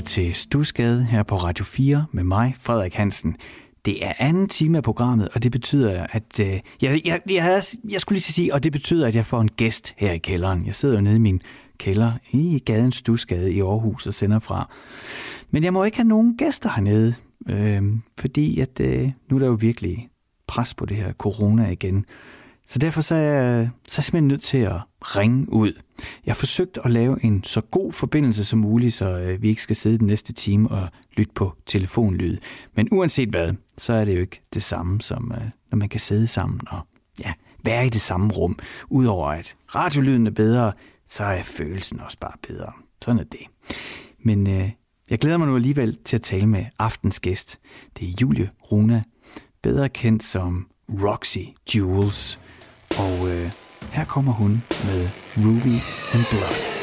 lytter til Stusgade her på Radio 4 med mig, Frederik Hansen. Det er anden time af programmet, og det betyder, at... Øh, jeg, jeg, jeg, jeg skulle lige sige, og det betyder, at jeg får en gæst her i kælderen. Jeg sidder jo nede i min kælder i gaden Stusgade i Aarhus og sender fra. Men jeg må ikke have nogen gæster hernede, øh, fordi at, øh, nu er der jo virkelig pres på det her corona igen. Så derfor så er, jeg, så er jeg simpelthen nødt til at ringe ud. Jeg har forsøgt at lave en så god forbindelse som muligt, så øh, vi ikke skal sidde den næste time og lytte på telefonlyd. Men uanset hvad, så er det jo ikke det samme, som øh, når man kan sidde sammen og ja, være i det samme rum. Udover at radiolyden er bedre, så er følelsen også bare bedre. Sådan er det. Men øh, jeg glæder mig nu alligevel til at tale med aftens gæst. Det er Julie Runa, bedre kendt som Roxy Jules. Og øh, her kommer hun med Rubies and Blood.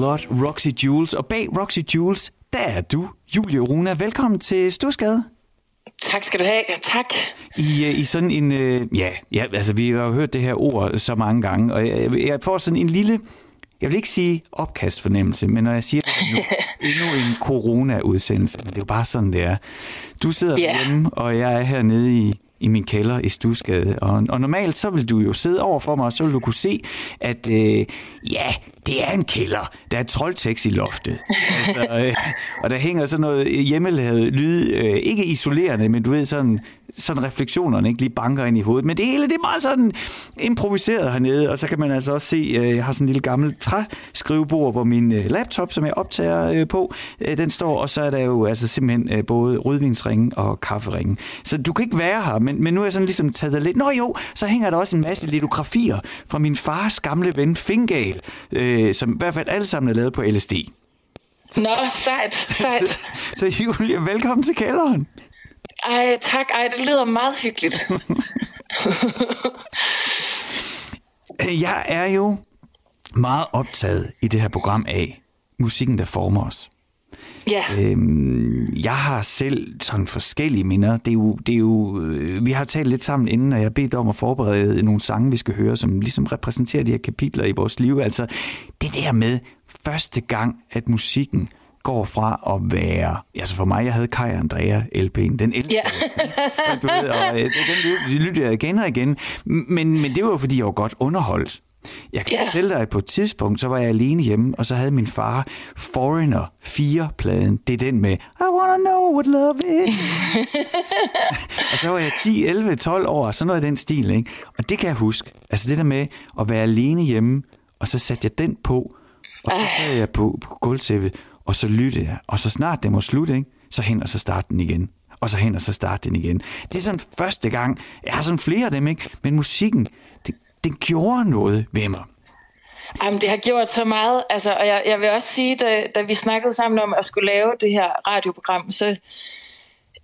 Blood, Roxy Jules. Og bag Roxy Jules, der er du, Julie Runa. Velkommen til Stusgade. Tak skal du have, ja, tak. I, øh, I sådan en, øh, ja, ja, altså vi har jo hørt det her ord så mange gange, og jeg, jeg får sådan en lille, jeg vil ikke sige opkastfornemmelse, men når jeg siger det nu, endnu en corona-udsendelse, men det er jo bare sådan, det er. Du sidder yeah. hjemme, og jeg er hernede i i min kælder i Stusgade. Og, og normalt så vil du jo sidde over for mig, og så vil du kunne se, at øh, ja, det er en kælder. Der er troldtekst i loftet. altså, øh, og der hænger sådan noget hjemmelavet lyd, øh, ikke isolerende, men du ved sådan sådan refleksionerne ikke lige banker ind i hovedet. Men det hele, det er meget sådan improviseret hernede, og så kan man altså også se, øh, jeg har sådan en lille gammel træskrivebord, hvor min øh, laptop, som jeg optager øh, på, øh, den står, og så er der jo altså simpelthen øh, både rødvinsringen og kafferingen. Så du kan ikke være her, men, men nu er jeg sådan ligesom taget det lidt. Nå jo, så hænger der også en masse litografier fra min fars gamle ven Fingal, øh, som i hvert fald alle sammen er lavet på LSD. Nå, sejt, sejt. så, så Julia, velkommen til kælderen. Ej, tak. Ej, det lyder meget hyggeligt. jeg er jo meget optaget i det her program af musikken, der former os. Ja. Øhm, jeg har selv sådan forskellige minder. Det er jo, det er jo, øh, vi har talt lidt sammen inden, og jeg har bedt om at forberede nogle sange, vi skal høre, som ligesom repræsenterer de her kapitler i vores liv. Altså det der med første gang, at musikken går fra at være... Altså for mig, jeg havde Kai Andrea LP'en. Den elsker ja. du ved, og øh, den lyttede jeg igen og igen. Men, men det var jo, fordi jeg var godt underholdt. Jeg kan yeah. fortælle dig, at på et tidspunkt, så var jeg alene hjemme, og så havde min far Foreigner 4-pladen. Det er den med, I wanna know what love is. og så var jeg 10, 11, 12 år, sådan noget i den stil. Ikke? Og det kan jeg huske. Altså det der med at være alene hjemme, og så satte jeg den på, og så sad jeg på, på gulvtæppet, og så lytte jeg. Og så snart det må slutte, ikke? så hen og så starte den igen. Og så hen og så starte den igen. Det er sådan første gang. Jeg har sådan flere af dem, ikke? Men musikken, det, den gjorde noget ved mig. Jamen, det har gjort så meget. Altså, og jeg, jeg vil også sige, da, da vi snakkede sammen om at skulle lave det her radioprogram, så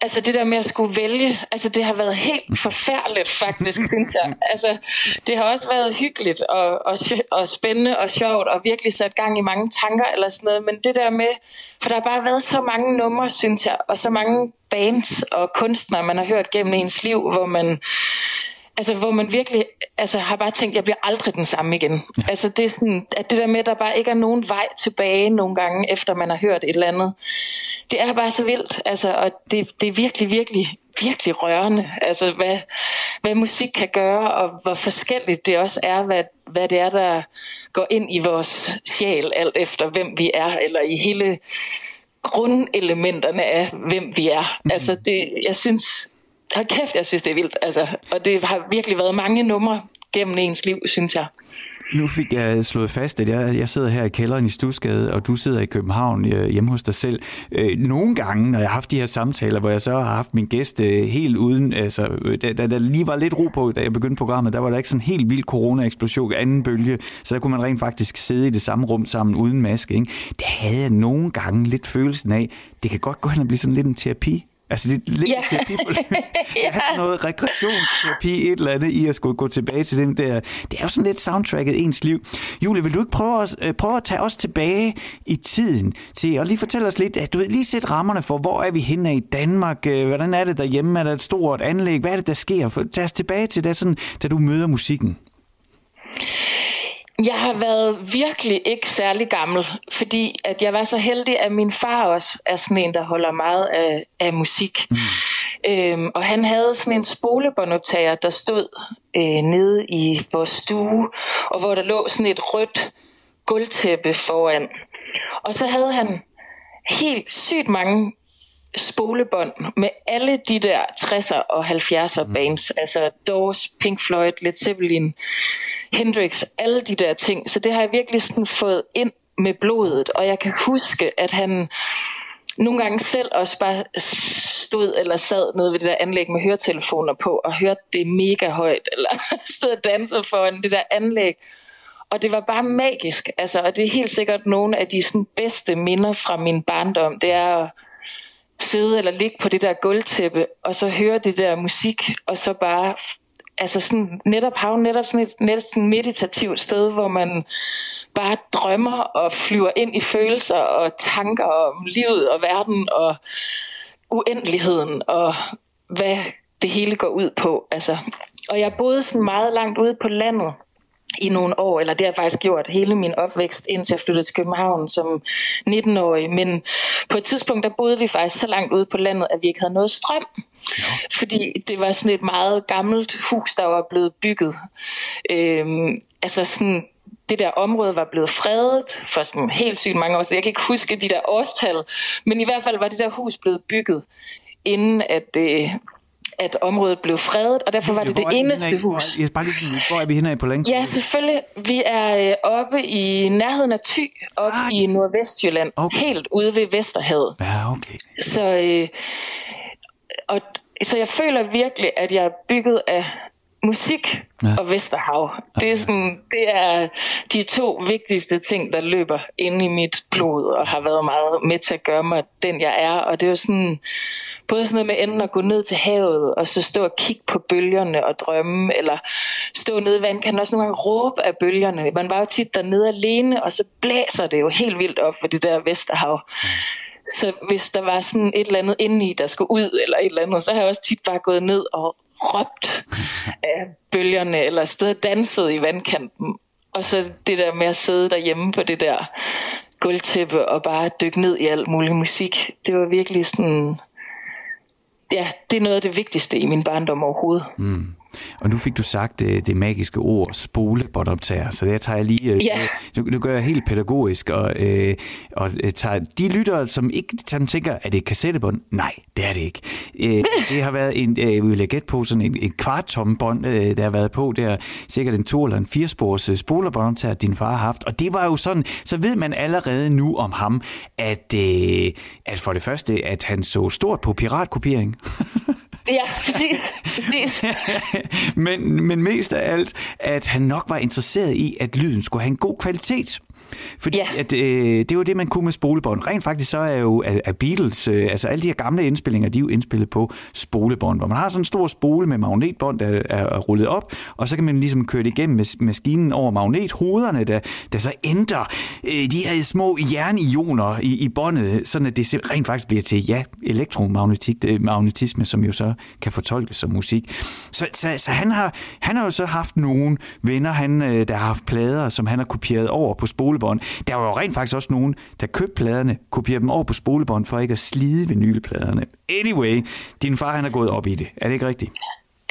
altså det der med at skulle vælge, altså det har været helt forfærdeligt faktisk, synes jeg. Altså det har også været hyggeligt og, og, og spændende og sjovt og virkelig sat gang i mange tanker eller sådan noget, men det der med, for der har bare været så mange numre, synes jeg, og så mange bands og kunstnere, man har hørt gennem ens liv, hvor man altså hvor man virkelig altså, har bare tænkt, jeg bliver aldrig den samme igen. Ja. Altså det er sådan, at det der med, at der bare ikke er nogen vej tilbage nogle gange, efter man har hørt et eller andet det er bare så vildt, altså, og det, det er virkelig, virkelig, virkelig rørende, altså, hvad, hvad musik kan gøre, og hvor forskelligt det også er, hvad, hvad det er, der går ind i vores sjæl, alt efter hvem vi er, eller i hele grundelementerne af, hvem vi er. Mm. Altså, det, jeg synes, hold kæft, jeg synes, det er vildt, altså, og det har virkelig været mange numre gennem ens liv, synes jeg. Nu fik jeg slået fast, at jeg, jeg sidder her i kælderen i Stusgade, og du sidder i København øh, hjemme hos dig selv. Øh, nogle gange, når jeg har haft de her samtaler, hvor jeg så har haft min gæst øh, helt uden, altså, da, da der lige var lidt ro på, da jeg begyndte programmet, der var der ikke sådan helt vild corona-eksplosion, anden bølge, så der kunne man rent faktisk sidde i det samme rum sammen uden maske. Ikke? Det havde jeg nogle gange lidt følelsen af, det kan godt gå hen og blive sådan lidt en terapi Altså det er lidt ja. terapi. er sådan noget rekreationsterapi, et eller andet i at skulle gå tilbage til den der. Det er jo sådan lidt soundtracket ens liv. Julie, vil du ikke prøve at, øh, prøve at tage os tilbage i tiden til at lige fortælle os lidt, at du lige sætte rammerne for, hvor er vi henne i Danmark? Øh, hvordan er det derhjemme? Er der et stort anlæg? Hvad er det, der sker? Tag os tilbage til det, sådan, da du møder musikken. Jeg har været virkelig ikke særlig gammel, fordi at jeg var så heldig, at min far også er sådan en, der holder meget af, af musik. Mm. Øhm, og han havde sådan en spolebåndoptager, der stod øh, nede i vores stue, og hvor der lå sådan et rødt gulvtæppe foran. Og så havde han helt sygt mange spolebånd med alle de der 60'er og 70'er bands, mm. altså Doors, Pink Floyd, Led Zeppelin, Hendrix, alle de der ting. Så det har jeg virkelig sådan fået ind med blodet, og jeg kan huske, at han nogle gange selv også bare stod eller sad nede ved det der anlæg med høretelefoner på, og hørte det mega højt, eller stod og dansede foran det der anlæg. Og det var bare magisk, altså, og det er helt sikkert nogle af de sådan, bedste minder fra min barndom, det er at sidde eller ligge på det der gulvtæppe, og så høre det der musik, og så bare altså sådan, netop havne netop sådan et næsten meditativt sted, hvor man bare drømmer og flyver ind i følelser og tanker om livet og verden og uendeligheden og hvad det hele går ud på. Altså, og jeg boede sådan meget langt ude på landet i nogle år, eller det har jeg faktisk gjort hele min opvækst, indtil jeg flyttede til København som 19-årig. Men på et tidspunkt, der boede vi faktisk så langt ude på landet, at vi ikke havde noget strøm. Fordi det var sådan et meget gammelt hus, der var blevet bygget. Øhm, altså sådan, det der område var blevet fredet for sådan helt sygt mange år siden. Jeg kan ikke huske de der årstal, men i hvert fald var det der hus blevet bygget, inden at det, at området blev fredet, og derfor var det Hvor det eneste henne hus. Jeg bare lige, hvor er vi henne af på længe? Ja, selvfølgelig. Vi er øh, oppe i nærheden af Thy, oppe Ah, i Nordvestjylland, okay. helt ude ved Vesterhavet. Ja, okay. Så, øh, så jeg føler virkelig, at jeg er bygget af musik Ja. og Vesterhav. Det er, sådan, det er de to vigtigste ting, der løber inde i mit blod, og har været meget med til at gøre mig den, jeg er. Og det er jo sådan, både sådan noget med enten at gå ned til havet, og så stå og kigge på bølgerne og drømme, eller stå nede i vandkanten, og også nogle gange råbe af bølgerne. Man var jo tit dernede alene, og så blæser det jo helt vildt op for det der Vesterhav. Så hvis der var sådan et eller andet indeni, der skulle ud, eller et eller andet, så har jeg også tit bare gået ned og råbt af bølgerne, eller stået og danset i vandkanten. Og så det der med at sidde derhjemme på det der gulvtæppe og bare dykke ned i alt mulig musik, det var virkelig sådan... Ja, det er noget af det vigtigste i min barndom overhovedet. Mm. Og nu fik du sagt det, det magiske ord, spolebåndoptager, så det tager jeg lige... øh, Ja. Nu, nu gør jeg helt pædagogisk, og, øh, og øh, tager de lyttere, som ikke som tænker, er det et kassettebånd? Nej, det er det ikke. Øh, det har været en, øh, vil jeg gætte på, sådan en, en kvarttomme bånd, øh, der har været på, der er sikkert en to eller en firespors øh, spolebåndoptager, din far har haft, og det var jo sådan, så ved man allerede nu om ham, at, øh, at for det første, at han så stort på piratkopiering, Ja, præcis. præcis. men, men mest af alt, at han nok var interesseret i, at lyden skulle have en god kvalitet. Fordi Ja. at, øh, det var det, man kunne med spolebånd. Rent faktisk så er jo at Beatles, øh, altså alle de her gamle indspillinger, de er jo indspillet på spolebånd, hvor man har sådan en stor spole med magnetbånd, der er rullet op, og så kan man ligesom køre det igennem med maskinen over magnethoderne, der, der så ændrer øh, de her små jernioner i, i båndet, sådan at det rent faktisk bliver til, ja, elektromagnetik, øh, magnetisme, som jo så kan fortolkes som musik. Så, så, så han, har, han har jo så haft nogle venner, han, øh, der har haft plader, som han har kopieret over på spolebånd. Der var jo rent faktisk også nogen, der købte pladerne, kopierede dem over på spolebånd, for ikke at slide vinylpladerne. Anyway, din far han er gået op i det. Er det ikke rigtigt?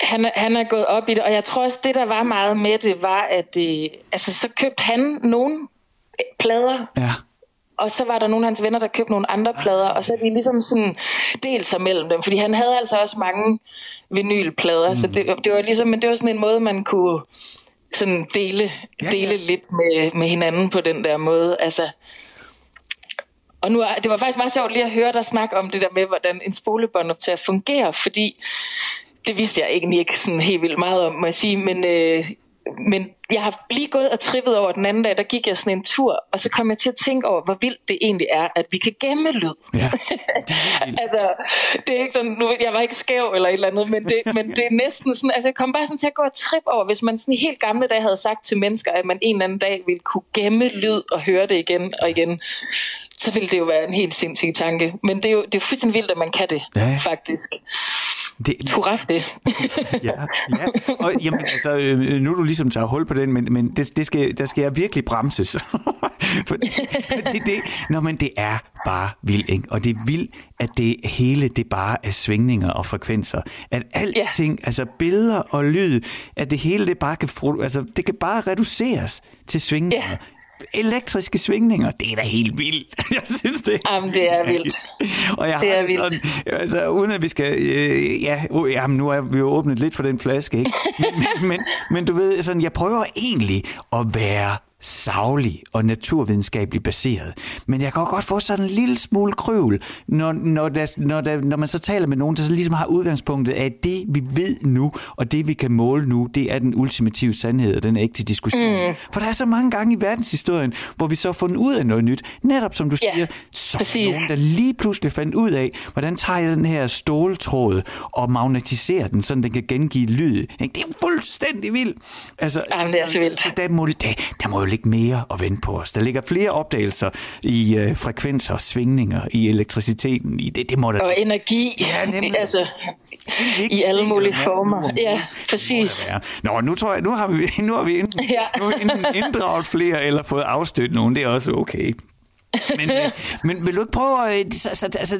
Han, han er gået op i det, og jeg tror også, det der var meget med det, var, at øh, altså, så købte han nogle plader, Ja. og så var der nogle af hans venner, der købte nogle andre plader, og så er de ligesom sådan delt sig mellem dem, fordi han havde altså også mange vinylplader, mm. så det, det var ligesom, men det var sådan en måde, man kunne sådan dele, Ja, dele ja. lidt med, med hinanden på den der måde, altså og nu er, det var faktisk meget sjovt lige at høre dig snakke om det der med, hvordan en spolebåndoptager fungerer, fordi det vidste jeg egentlig ikke sådan helt vildt meget om, må jeg sige, men, øh, men jeg har lige gået og trippet over den anden dag, der gik jeg sådan en tur, og så kom jeg til at tænke over, hvor vildt det egentlig er, at vi kan gemme lyd. Ja. altså, det er ikke sådan, nu, jeg var ikke skæv eller et eller andet, men det, men det er næsten sådan, altså jeg kom bare sådan til at gå og trippe over, hvis man sådan i helt gamle dage havde sagt til mennesker, at man en eller anden dag ville kunne gemme lyd og høre det igen og igen, så ville det jo være en helt sindssyg tanke. Men det er jo, det er fuldstændig vildt, at man kan det, ja. faktisk. Det, Hurra det. ja, ja. Og jamen, altså, øh, nu er du ligesom tager hul på den, men, men det, det skal, der skal jeg virkelig bremses. For det, det, nå, men det er bare vildt, ikke? Og det er vildt, at det hele, det bare er svingninger og frekvenser. At alting, ja. altså billeder og lyd, at det hele, det bare kan, altså, det kan bare reduceres til svingninger. Ja. Elektriske svingninger, det er da helt vildt. Jeg synes, det Jamen, det er vildt. og jeg Det har er vildt. sådan, altså uden at vi skal, øh, ja, uh, jamen, nu er vi jo åbnet lidt for den flaske, ikke? Men, men, men, men du ved, sådan, jeg prøver egentlig at være savlig og naturvidenskabeligt baseret. Men jeg kan godt få sådan en lille smule krøvel, når, når, der, når, der, når man så taler med nogen, der så ligesom har udgangspunktet af, at det vi ved nu, og det vi kan måle nu, det er den ultimative sandhed, og den er ikke til diskussion. Mm. For der er så mange gange i verdenshistorien, hvor vi så har fundet ud af noget nyt. Netop som du Ja, siger, så præcis. nogen, der lige pludselig fandt ud af, hvordan tager jeg den her ståltråd og magnetiserer den, så den kan gengive lyd. Det er jo fuldstændig vildt. Altså, Jamen, det er så vildt. Så der, må, der, der må jo ligge mere at vente på os. Der ligger flere opdagelser i øh, frekvenser og svingninger i elektriciteten. I det, det må der Og energi, Ja, nemlig. altså, i alle mulige former. Ja, præcis. Nå, nu tror jeg, nu har vi, nu har vi ind, Ja. nu enten inddraget flere, eller fået afstødt nogen. Det er også okay. Men, øh, men vil du ikke prøve at, øh, så, så, altså,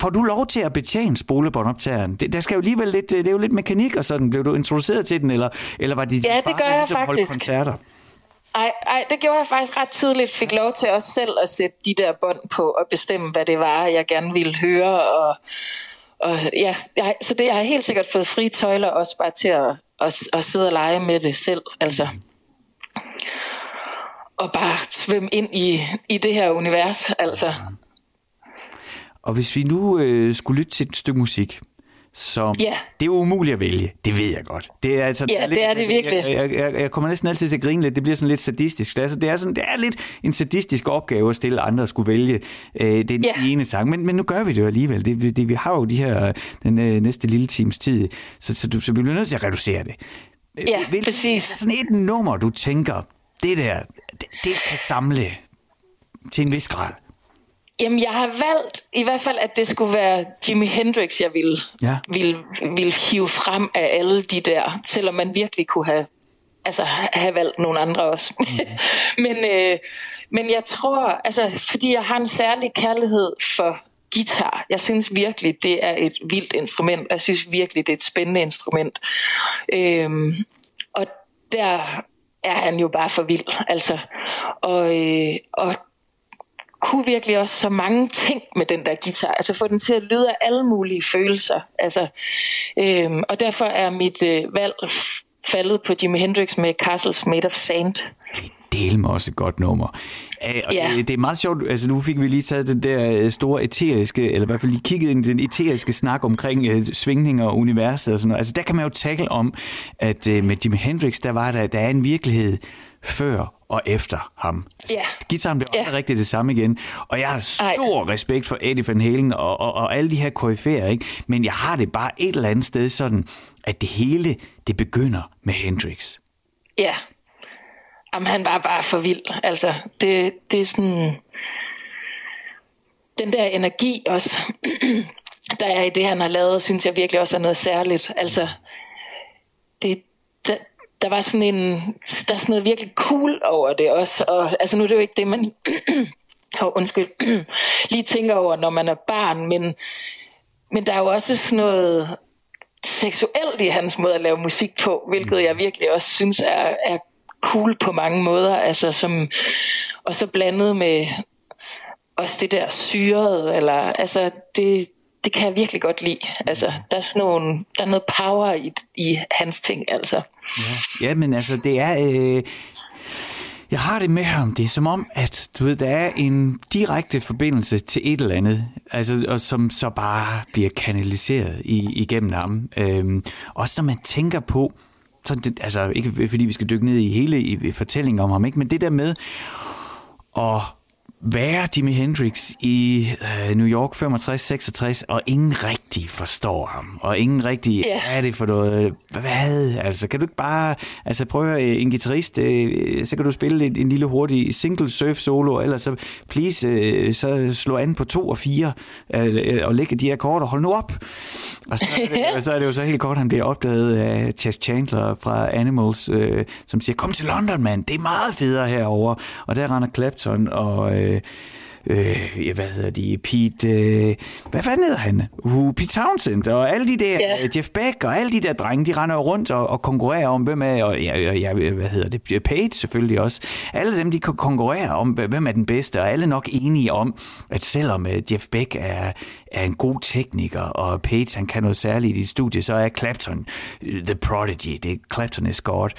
får du lov til at betjene spolebåndoptageren? Det, der skal jo alligevel lidt, øh, det er jo lidt mekanik og sådan. Blev du introduceret til den, eller, eller var det Ja, det gør jeg ligesom faktisk. koncerter? Ej, ej, det gjorde jeg faktisk ret tidligt. Fik lov til også selv at sætte de der bånd på og bestemme, hvad det var, jeg gerne ville høre. Og, og ja, jeg, så det, jeg har helt sikkert fået frie tøjler også bare til at, at, at sidde og lege med det selv. Altså. Og bare svømme ind i, i det her univers. Altså. Og hvis vi nu øh, skulle lytte til et stykke musik, så Ja. det er umuligt at vælge. Det ved jeg godt. Det er, altså, Ja, lidt, det er det virkelig. Jeg, jeg, jeg, jeg kommer næsten altid til at grine lidt. Det bliver sådan lidt sadistisk. Det er, altså, det er, sådan, det er lidt en sadistisk opgave at stille andre at skulle vælge øh, den Ja. ene sang. Men, men nu gør vi det jo alligevel. Det, det, vi har jo de her, den øh, næste lille times tid, så, så, du, så vi bliver nødt til at reducere det. Øh, Ja, Hvil- præcis. Sådan et nummer, du tænker, det der, det, det kan samle til en vis grad. Jamen, jeg har valgt i hvert fald, at det skulle være Jimi Hendrix, jeg ville, Ja. ville, ville hive frem af alle de der, selvom man virkelig kunne have, altså, have valgt nogle andre også. men, øh, men jeg tror, altså, fordi jeg har en særlig kærlighed for guitar. Jeg synes virkelig, det er et vildt instrument. Jeg synes virkelig, det er et spændende instrument. Øhm, og der er han jo bare for vild. Altså. Og, øh, og kunne virkelig også så mange ting med den der guitar. Altså få den til at lyde af alle mulige følelser. Altså, øhm, og derfor er mit øh, valg faldet på Jimi Hendrix med Castles Made of Sand. del med også et godt nummer. Æh, og Ja. det, det er meget sjovt, altså nu fik vi lige taget den der øh, store eteriske, eller i hvert fald lige kigget ind i den eteriske snak omkring øh, svingninger og universet og sådan noget. Altså der kan man jo tale om, at øh, med Jimi Hendrix, der var der, der er en virkelighed før og efter ham. Ja. Gitaren blev aldrig rigtig det samme igen, og jeg har stor Ej. respekt for Eddie Van Halen og, og, og alle de her koryfærer, ikke? men jeg har det bare et eller andet sted sådan, at det hele, det begynder med Hendrix. Ja. Jamen, han var bare for vild. Altså, det, det er sådan... Den der energi også, der er i det, han har lavet, synes jeg virkelig også er noget særligt. Altså, der, var sådan en... Der er sådan noget virkelig cool over det også. Og, altså, nu er det jo ikke det, man... oh, undskyld. lige tænker over, når man er barn, men, men der er jo også sådan noget seksuelt i hans måde at lave musik på, hvilket jeg virkelig også synes er, er cool på mange måder, altså som, og så blandet med også det der syrede, eller altså det, det kan jeg virkelig godt lide. Altså, der er sådan nogle, der er noget power i, i hans ting, altså. Ja, ja men altså, det er... Øh, jeg har det med ham. Det er som om, at du ved, der er en direkte forbindelse til et eller andet, altså, og som så bare bliver kanaliseret i, igennem ham. Øhm, også når man tænker på, så det, altså ikke fordi vi skal dykke ned i hele i, i fortællingen om ham, ikke, men det der med at være Jimi Hendrix i øh, New York 65-66, og ingen rigtig forstår ham, og ingen rigtig, hvad er det for noget, hvad, altså kan du ikke bare, altså prøv at høre, en guitarist, øh, så kan du spille en, en lille hurtig single surf solo, eller så please, øh, så slå an på to og fire, øh, og lægge de akkorder, hold nu op. Og så er, det, og så er det jo så helt kort, han bliver opdaget af Chess Chandler fra Animals, øh, som siger, kom til London, mand, det er meget federe herover Og der render Clapton og... Øh, øh, ja, hvad hedder de, Pete, øh, hvad fanden hedder han? Uh, Pete Townsend, og alle de der, yeah. Jeff Beck, og alle de der drenge, de render rundt og, og konkurrerer om, hvem er, og ja, ja, hvad hedder det, Page selvfølgelig også. Alle dem, de kan konkurrere om, hvem er den bedste, og alle nok enige om, at selvom øh, Jeff Beck er, er en god tekniker, og Page, han kan noget særligt i studiet, så er Clapton øh, the prodigy, det er Clapton is God.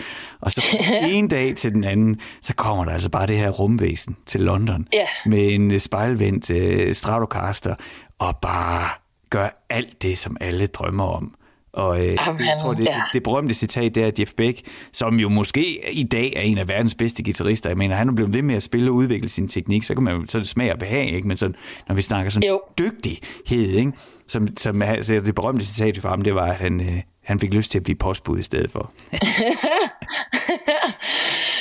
Og så en dag til den anden, så kommer der altså bare det her rumvæsen til London, Ja. med en øh, spejlvendt øh, Stratocaster, og bare gør alt det, som alle drømmer om. Og øh, Jamen, jeg tror, det, ja. det berømte citat, det er Jeff Beck, som jo måske i dag er en af verdens bedste guitarister. Jeg mener, han er blevet ved med at spille og udvikle sin teknik, så kan man så det smag og behag, ikke? Men sådan, når vi snakker sådan Jo. dygtighed, ikke? Som, som altså, det berømte citat for ham, det var, at han, øh, han fik lyst til at blive postbud i stedet for.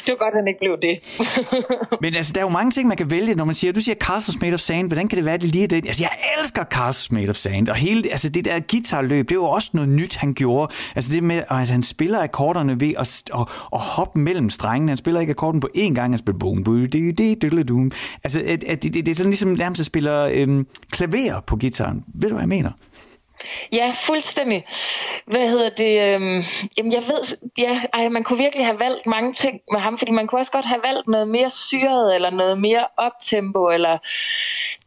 Det var godt, at han ikke blev det. Men altså, der er jo mange ting, man kan vælge, når man siger, du siger Castles Made of Sand, hvordan kan det være, det lige er det? Altså, jeg elsker Castles Made of Sand, og hele, altså det der guitarløb, det var også noget nyt, han gjorde. Altså det med, at han spiller akkorderne ved at, at, at hoppe mellem strengene. Han spiller ikke akkorden på én gang, han spiller boom, boom, di, di, di. Altså, at, at det, det, det, er sådan ligesom nærmest at spiller øhm, klaver på gitaren. Ved du, hvad jeg mener? Ja, fuldstændig. Hvad hedder det? Øhm, jamen, jeg ved, ja, ej, man kunne virkelig have valgt mange ting med ham, fordi man kunne også godt have valgt noget mere syret, eller noget mere optempo, eller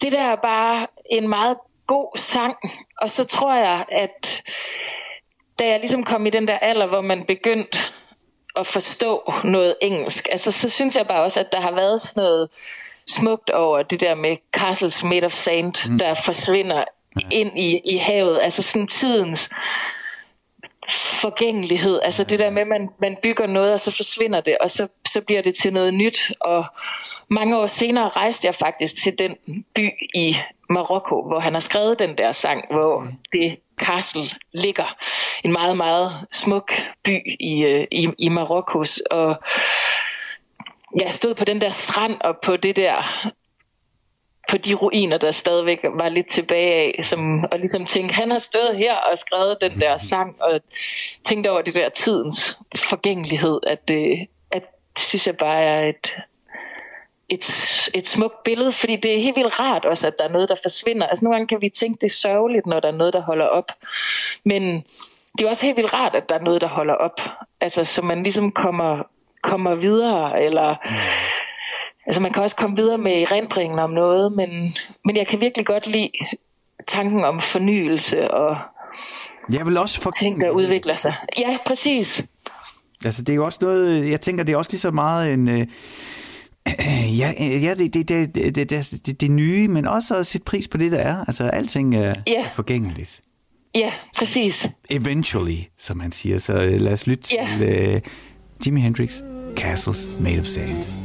det der er bare en meget god sang. Og så tror jeg, at da jeg ligesom kom i den der alder, hvor man begyndte at forstå noget engelsk, altså så synes jeg bare også, at der har været sådan noget smukt over det der med Castles Made of Sand, mm. der forsvinder ind i, i havet. Altså sådan tidens forgængelighed. Altså det der med, at man, man bygger noget, og så forsvinder det, og så, så bliver det til noget nyt. Og mange år senere rejste jeg faktisk til den by i Marokko, hvor han har skrevet den der sang, hvor det castle ligger. En meget, meget smuk by i, øh, i, i Marokkos. Og jeg stod på den der strand og på det der på de ruiner, der stadigvæk var lidt tilbage af, som, og ligesom tænkte, han har stået her og skrevet den der sang, og tænkte over det der tidens forgængelighed, at det, at det synes jeg bare er et, et, et smukt billede, fordi det er helt vildt rart også, at der er noget, der forsvinder. Altså nogle gange kan vi tænke, det er sørgeligt, når der er noget, der holder op, men det er også helt vildt rart, at der er noget, der holder op. Altså, så man ligesom kommer, kommer videre, eller mm. Altså man kan også komme videre med erindringen om noget, men, men jeg kan virkelig godt lide tanken om fornyelse og jeg vil også for... ting, der udvikler sig. Ja, præcis. Altså det er jo også noget, jeg tænker, det er også lige så meget en... Øh, ja, ja det, det, det, det, det, det, det nye, men også at sætte pris på det, der er. Altså alting er, ja. er forgængeligt. Ja, præcis. Eventually, som man siger. Så øh, lad os lytte ja. til uh, Jimi Hendrix, Castles Made of Sand.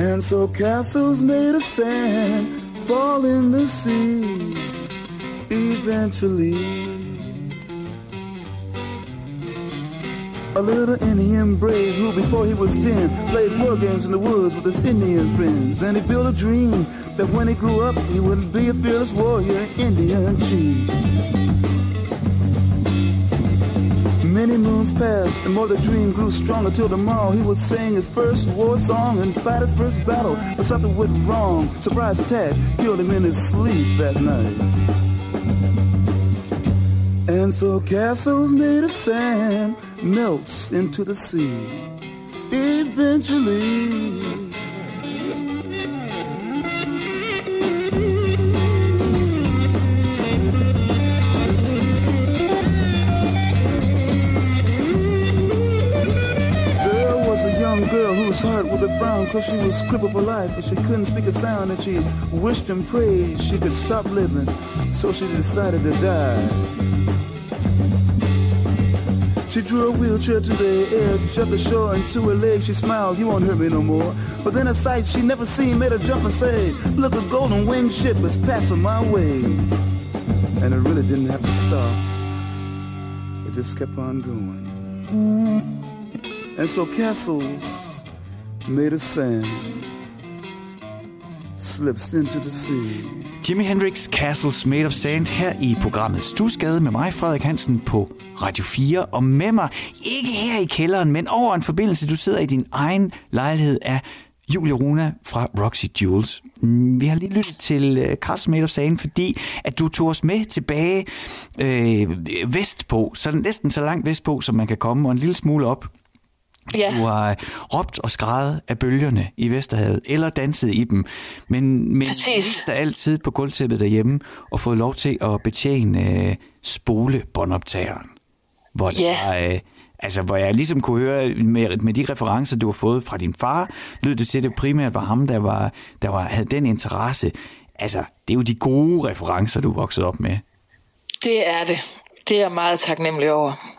And so castles made of sand fall in the sea eventually. A little Indian brave who, before he was ten, played war games in the woods with his Indian friends. And he built a dream that when he grew up, he would be a fearless warrior, Indian chief. Many moons passed, and more the dream grew strong until tomorrow he would sing his first war song and fight his first battle. But something went wrong. Surprise attack killed him in his sleep that night. And so castles made of sand melts into the sea. Eventually. Heart was a frown cause she was crippled for life and she couldn't speak a sound and she wished and prayed she could stop living so she decided to die. She drew a wheelchair to the edge of the shore and to her legs she smiled you won't hurt me no more. But then a sight she never seen made her jump and say look a golden winged ship is passing my way. And it really didn't have to stop. It just kept on going. And so castles made of sand slips into the sea. Jimi Hendrix Castles Made of Sand her i programmet Stusgade med mig, Frederik Hansen, på Radio 4. Og med mig, ikke her i kælderen, men over en forbindelse, du sidder i din egen lejlighed af Julia Runa fra Roxy Jewels. Vi har lige lyttet til uh, Castles Made of Sand, fordi at du tog os med tilbage øh, vestpå, så næsten så langt vestpå, som man kan komme, og en lille smule op Ja. Du har råbt og skrevet af bølgerne i Vesterhavet, eller danset i dem, men, men der altid på gulvtæppet derhjemme og fået lov til at betjene uh, spolebåndoptageren. Hvor, ja. der, uh, altså, hvor jeg ligesom kunne høre med, med de referencer, du har fået fra din far, lød det til, at det primært var ham, der, var, der var, havde den interesse. Altså, det er jo de gode referencer, du vokset op med. Det er det. Det er jeg meget taknemmelig over.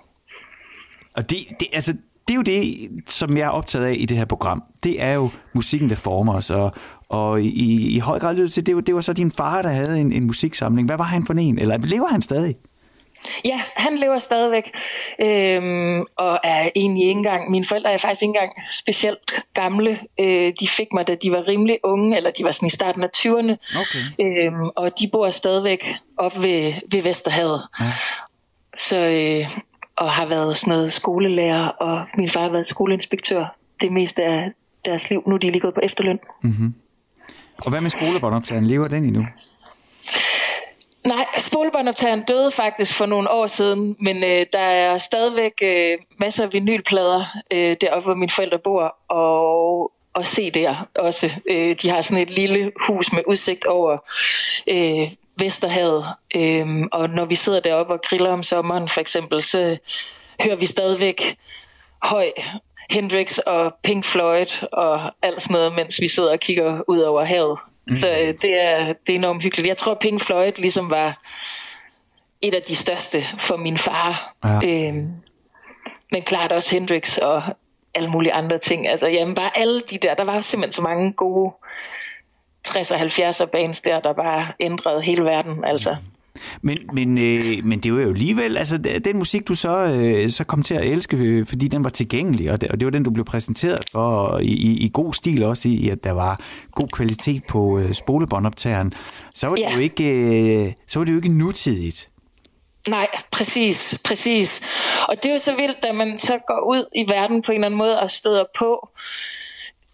Og det, det, altså, det er jo det, som jeg er optaget af i det her program. Det er jo musikken, der former os, og, og i, i høj grad det, det, var, det var så din far, der havde en, en musiksamling. Hvad var han for en? Eller lever han stadig? Ja, han lever stadigvæk, øhm, og er egentlig ikke engang, mine forældre er faktisk ikke engang specielt gamle. Øh, de fik mig, da de var rimelig unge, eller de var sådan i starten af 20'erne, okay. øhm, og de bor stadigvæk op ved, ved Vesterhavet. Ja. Så, øh, og har været sådan noget skolelærer, og min far har været skoleinspektør det meste af deres liv. Nu er de lige gået på efterløn. Mm-hmm. Og hvad med skolebåndoptageren? Lever den endnu? Nej, spolebåndoptageren døde faktisk for nogle år siden, men øh, der er stadigvæk øh, masser af vinylplader øh, deroppe, hvor mine forældre bor, og, og CD'er også. Øh, de har sådan et lille hus med udsigt over øh, Vesterhavet, øh, og når vi sidder deroppe og griller om sommeren for eksempel, så hører vi stadigvæk høj Hendrix og Pink Floyd og alt sådan noget, mens vi sidder og kigger ud over havet. Mm. Så øh, det, er, det er enormt hyggeligt. Jeg tror, Pink Floyd ligesom var et af de største for min far. Ja. Øhm, men klart også Hendrix og alle mulige andre ting. Altså, jamen bare alle de der, der var simpelthen så mange gode 60'er og 70'er bands der, der bare ændrede hele verden. Altså. Men, men, øh, men det var jo alligevel, altså den musik, du så, øh, så kom til at elske, øh, fordi den var tilgængelig, og det, og det var den, du blev præsenteret for i, i, i god stil også, i at der var god kvalitet på øh, spolebåndoptageren, så var det ja. jo ikke, øh, så var det jo ikke nutidigt. Nej, præcis, præcis. Og det er jo så vildt, da man så går ud i verden på en eller anden måde og støder på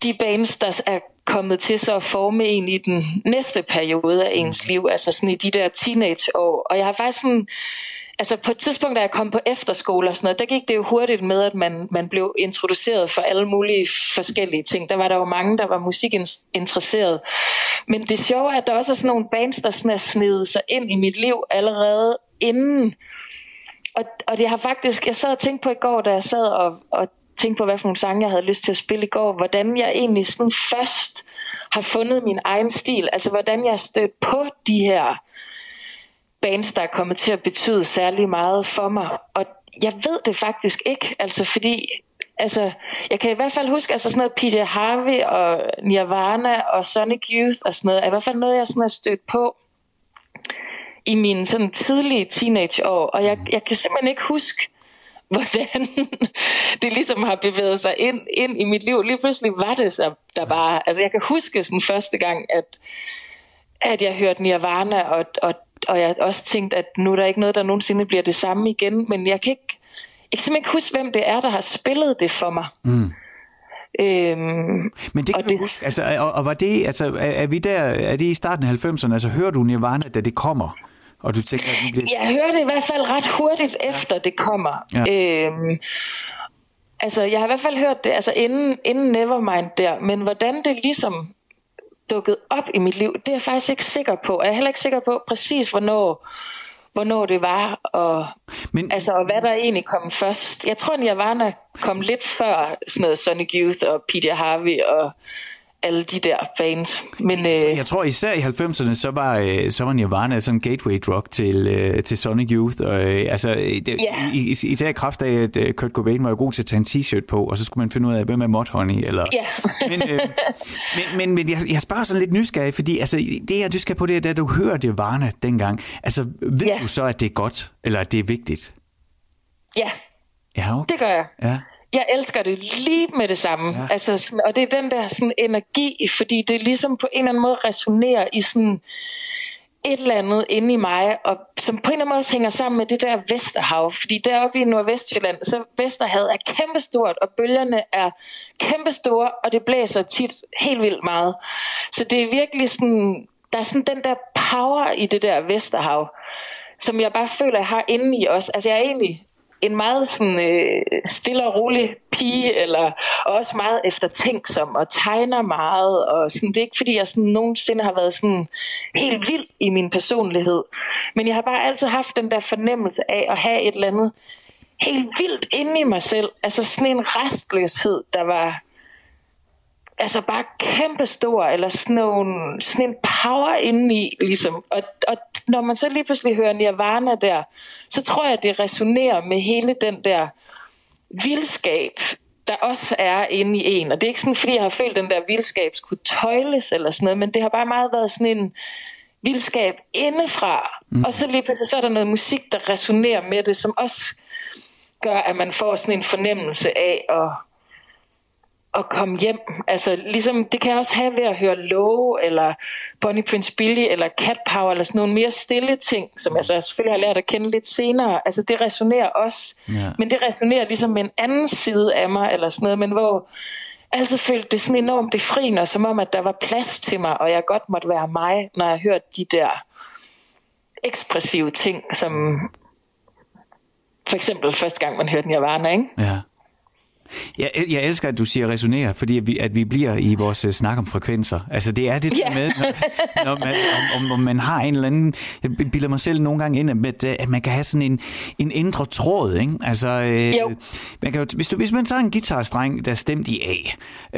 de bands, der er kommet til så at forme en i den næste periode af ens liv, altså sådan i de der teenageår. Og jeg har faktisk sådan, altså på et tidspunkt, da jeg kom på efterskole og sådan noget, der gik det jo hurtigt med, at man, man blev introduceret for alle mulige forskellige ting. Der var der jo mange, der var musikinteresseret. Men det sjove er, at der også er sådan nogle bands, der sådan er snedet sig ind i mit liv allerede inden. Og, og det har faktisk, jeg sad og tænkte på i går, da jeg sad og, og tænke på, hvad for nogle sange jeg havde lyst til at spille i går, hvordan jeg egentlig sådan først har fundet min egen stil, altså hvordan jeg har stødt på de her bands, der er kommet til at betyde særlig meget for mig. Og jeg ved det faktisk ikke, altså fordi altså, jeg kan i hvert fald huske, altså sådan noget Peter Harvey og Nirvana og Sonic Youth og sådan noget, er i hvert fald noget, jeg sådan har stødt på i mine sådan tidlige teenageår, og jeg, jeg kan simpelthen ikke huske, hvordan det ligesom har bevæget sig ind, ind i mit liv. Lige pludselig var det så, der bare... Altså jeg kan huske sådan første gang, at, at jeg hørte Nirvana, og, og, og jeg også tænkte, at nu er der ikke noget, der nogensinde bliver det samme igen. Men jeg kan ikke, jeg kan simpelthen ikke huske, hvem det er, der har spillet det for mig. Mm. Øhm, Men det kan og, det, huske, altså, og, og var det, altså, er, er vi der, er det i starten af 90'erne, altså hører du Nirvana, da det kommer? Og du tænker, at bliver... Jeg hører det i hvert fald ret hurtigt ja. efter det kommer. Ja. Øhm, altså, jeg har i hvert fald hørt det, altså inden, inden Nevermind der, men hvordan det ligesom dukket op i mit liv, det er jeg faktisk ikke sikker på. Og jeg er heller ikke sikker på præcis, hvornår, hvornår det var, og, men, altså, og hvad der egentlig kom først. Jeg tror, Nirvana kom lidt før sådan noget Sonic Youth og Peter Harvey og alle de der bands. Men, øh, jeg tror især i 90'erne, så var, øh, så var Nirvana sådan en gateway drug til, øh, til Sonic Youth. Og, øh, altså, det, yeah. i, især i kraft af, at øh, Kurt Cobain var jo god til at tage en t-shirt på, og så skulle man finde ud af, hvem er Mudhoney. Eller, yeah. men, øh, men, men, men jeg, jeg spørger sådan lidt nysgerrig, fordi altså, det jeg nysgerrig på, det er, da du hører Nirvana dengang. Altså, ved yeah. du så, at det er godt, eller at det er vigtigt? Ja, ja okay. det gør jeg. Ja. Jeg elsker det lige med det samme. Ja. Altså, sådan, og det er den der sådan, energi, fordi det ligesom på en eller anden måde resonerer i sådan et eller andet inde i mig, og som på en eller anden måde hænger sammen med det der Vesterhav. Fordi deroppe i Nordvestjylland, så Vesterhavet er kæmpestort, og bølgerne er kæmpestore, og det blæser tit helt vildt meget. Så det er virkelig sådan, der er sådan den der power i det der Vesterhav, som jeg bare føler, jeg har inde i os. Altså jeg er egentlig en meget sådan, øh, stille og rolig pige, eller også meget eftertænksom, og tegner meget, og sådan, det er ikke fordi, jeg sådan, nogensinde har været sådan helt vild i min personlighed, men jeg har bare altid haft den der fornemmelse af at have et eller andet helt vildt inde i mig selv, altså sådan en restløshed, der var altså bare kæmpestor, eller sådan, nogle, sådan en power indeni, ligesom. Og, og når man så lige pludselig hører Nirvana der, så tror jeg, det resonerer med hele den der vildskab, der også er inde i en. Og det er ikke sådan, fordi jeg har følt, den der vildskab skulle tøjles eller sådan noget, men det har bare meget været sådan en vildskab indefra. Mm. Og så lige pludselig så er der noget musik, der resonerer med det, som også gør, at man får sådan en fornemmelse af at at komme hjem. Altså, ligesom, det kan jeg også have ved at høre Low, eller Bonnie Prince Billy, eller Cat Power, eller sådan nogle mere stille ting, som jeg så selvfølgelig har lært at kende lidt senere. Altså, det resonerer også. Ja. Men det resonerer ligesom med en anden side af mig, eller sådan noget, men hvor altid følte det sådan enormt befriende, som om, at der var plads til mig, og jeg godt måtte være mig, når jeg hørte de der ekspressive ting, som for eksempel første gang, man hørte Nirvana, ikke? Ja. Jeg, jeg elsker, at du siger resonere, fordi at vi, at vi bliver i vores uh, snak om frekvenser. Altså det er det yeah. med, når, når man, om, om, man har en eller anden... Jeg bilder mig selv nogle gange ind, at, at man kan have sådan en, en indre tråd. Ikke? Altså, øh, man kan jo, hvis, du, hvis man tager en guitarstreng, der er stemt i A,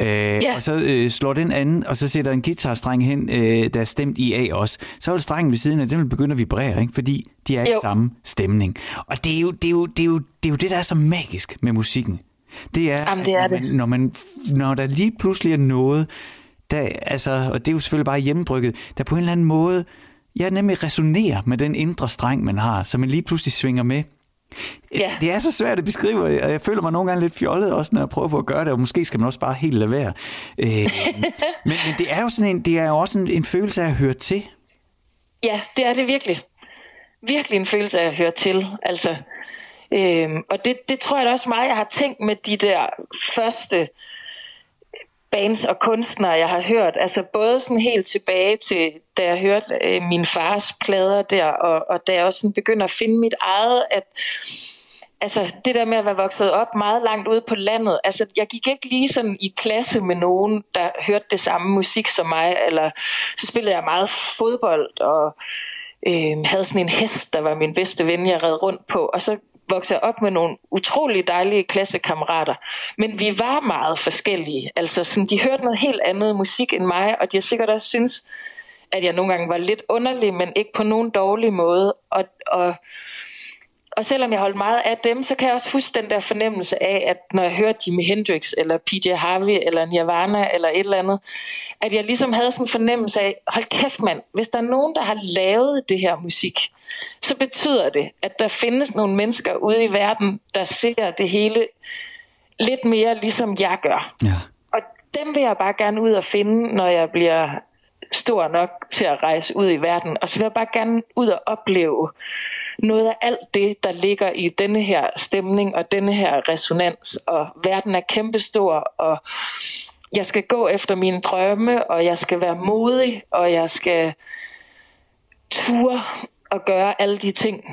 øh, yeah. og så øh, slår den anden, og så sætter en guitarstreng hen, øh, der er stemt i A også, så vil strengen ved siden af, den vil begynde at vibrere, ikke? fordi de er i samme stemning. Og det er, jo, det, er jo, det, er jo, det er jo det, der er så magisk med musikken. Det er, Jamen, det er når, man, det. når, man, når der lige pludselig er noget, der, altså, og det er jo selvfølgelig bare hjemmebrygget, der på en eller anden måde, jeg nemlig resonerer med den indre streng, man har, så man lige pludselig svinger med. Ja. Det er så svært at beskrive, og jeg føler mig nogle gange lidt fjollet også, når jeg prøver på at gøre det, og måske skal man også bare helt lade være. Øh, men, men det er jo sådan en, det er jo også en, en følelse af at høre til. Ja, det er det virkelig. Virkelig en følelse af at høre til. Altså, Øhm, og det, det tror jeg da også meget, jeg har tænkt med de der første bands og kunstnere, jeg har hørt. Altså både sådan helt tilbage til, da jeg hørte øh, min fars plader der, og, og da jeg også sådan begynder at finde mit eget, at altså det der med at være vokset op meget langt ude på landet, altså jeg gik ikke lige sådan i klasse med nogen, der hørte det samme musik som mig, eller så spillede jeg meget fodbold, og øh, havde sådan en hest, der var min bedste ven, jeg red rundt på, og så vokser op med nogle utrolig dejlige klassekammerater, men vi var meget forskellige. Altså, sådan, de hørte noget helt andet musik end mig, og de har sikkert også synes, at jeg nogle gange var lidt underlig, men ikke på nogen dårlig måde. Og, og, og selvom jeg holdt meget af dem, så kan jeg også huske den der fornemmelse af, at når jeg hørte Jimi Hendrix, eller PJ Harvey, eller Nirvana, eller et eller andet, at jeg ligesom havde sådan en fornemmelse af, hold kæft mand, hvis der er nogen, der har lavet det her musik, så betyder det, at der findes nogle mennesker ude i verden, der ser det hele lidt mere ligesom jeg gør. Ja. Og dem vil jeg bare gerne ud og finde, når jeg bliver stor nok til at rejse ud i verden. Og så vil jeg bare gerne ud og opleve noget af alt det, der ligger i denne her stemning og denne her resonans. Og verden er kæmpestor, og jeg skal gå efter mine drømme, og jeg skal være modig, og jeg skal ture at gøre alle de ting,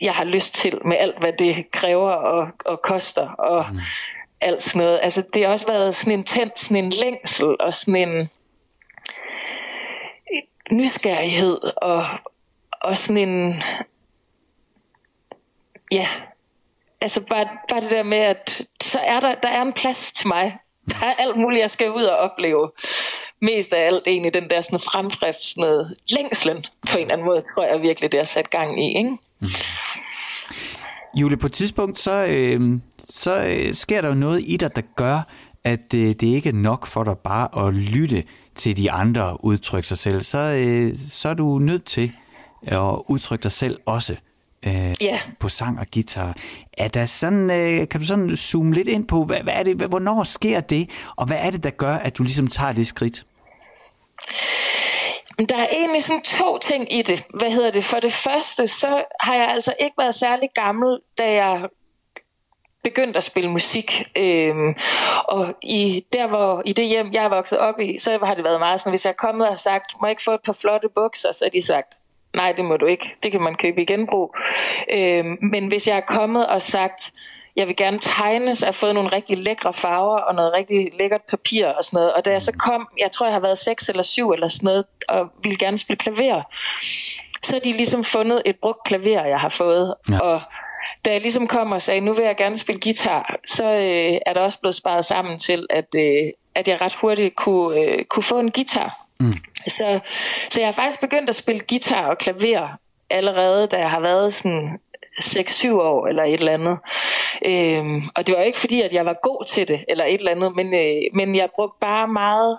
jeg har lyst til, med alt, hvad det kræver og, og koster, og mm. alt sådan noget. Altså, det har også været sådan en tændt, sådan en længsel, og sådan en nysgerrighed, og, og sådan en, ja, altså bare, bare det der med, at så er der, der er en plads til mig. Der er alt muligt, jeg skal ud og opleve mest af alt egentlig den der sådan fremdriftsende længslen på en eller anden måde, tror jeg virkelig, det har sat gang i. Ikke? Mm. Julie, på et tidspunkt, så, øh, så øh, sker der jo noget i dig, der gør, at øh, det ikke er nok for dig bare at lytte til de andre udtrykke sig selv. Så, øh, så er du nødt til at udtrykke dig selv også øh, yeah. på sang og guitar. Er der sådan, øh, kan du sådan zoome lidt ind på, hvad, hvad er det, hvornår sker det, og hvad er det, der gør, at du ligesom tager det skridt? Der er egentlig sådan to ting i det. Hvad hedder det? For det første, så har jeg altså ikke været særlig gammel, da jeg begyndte at spille musik. Øhm, og i, der hvor, i det hjem, jeg er vokset op i, så har det været meget sådan, hvis jeg er kommet og har sagt, må jeg ikke få et par flotte bukser, så har de sagt, nej, det må du ikke. Det kan man købe i genbrug. Øhm, men hvis jeg er kommet og sagt, jeg vil gerne tegne, så jeg har fået nogle rigtig lækre farver og noget rigtig lækkert papir og sådan noget. Og da jeg så kom, jeg tror, jeg har været seks eller syv eller sådan noget, og ville gerne spille klaver, så har de ligesom fundet et brugt klaver, jeg har fået. Ja. Og da jeg ligesom kom og sagde, nu vil jeg gerne spille guitar, så øh, er der også blevet sparet sammen til, at, øh, at jeg ret hurtigt kunne, øh, kunne få en guitar. Mm. Så, så jeg har faktisk begyndt at spille guitar og klaver allerede, da jeg har været sådan 6-7 år eller et eller andet. Øhm, og det var ikke fordi, at jeg var god til det eller et eller andet, men, øh, men jeg brugte bare meget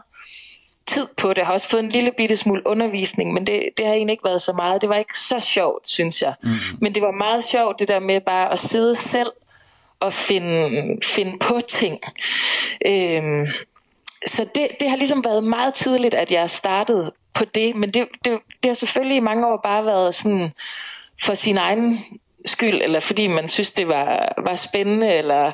tid på det. Jeg har også fået en lille bitte smule undervisning, men det, det har egentlig ikke været så meget. Det var ikke så sjovt, synes jeg. Mm. Men det var meget sjovt, det der med bare at sidde selv og finde, finde på ting. Øhm, så det, det har ligesom været meget tidligt, at jeg startede på det, men det, det, det har selvfølgelig i mange år bare været sådan for sin egen skyld, eller fordi man synes, det var, var spændende, eller,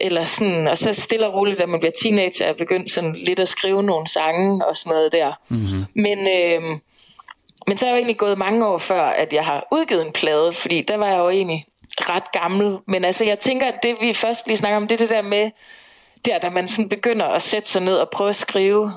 eller sådan, og så stille og roligt, da man bliver teenager, er begyndt sådan lidt at skrive nogle sange og sådan noget der. Mm-hmm. Men, øh, men så er jeg jo egentlig gået mange år før, at jeg har udgivet en plade, fordi der var jeg jo egentlig ret gammel. Men altså, jeg tænker, at det vi først lige snakker om, det er det der med, der, da man sådan begynder at sætte sig ned og prøve at skrive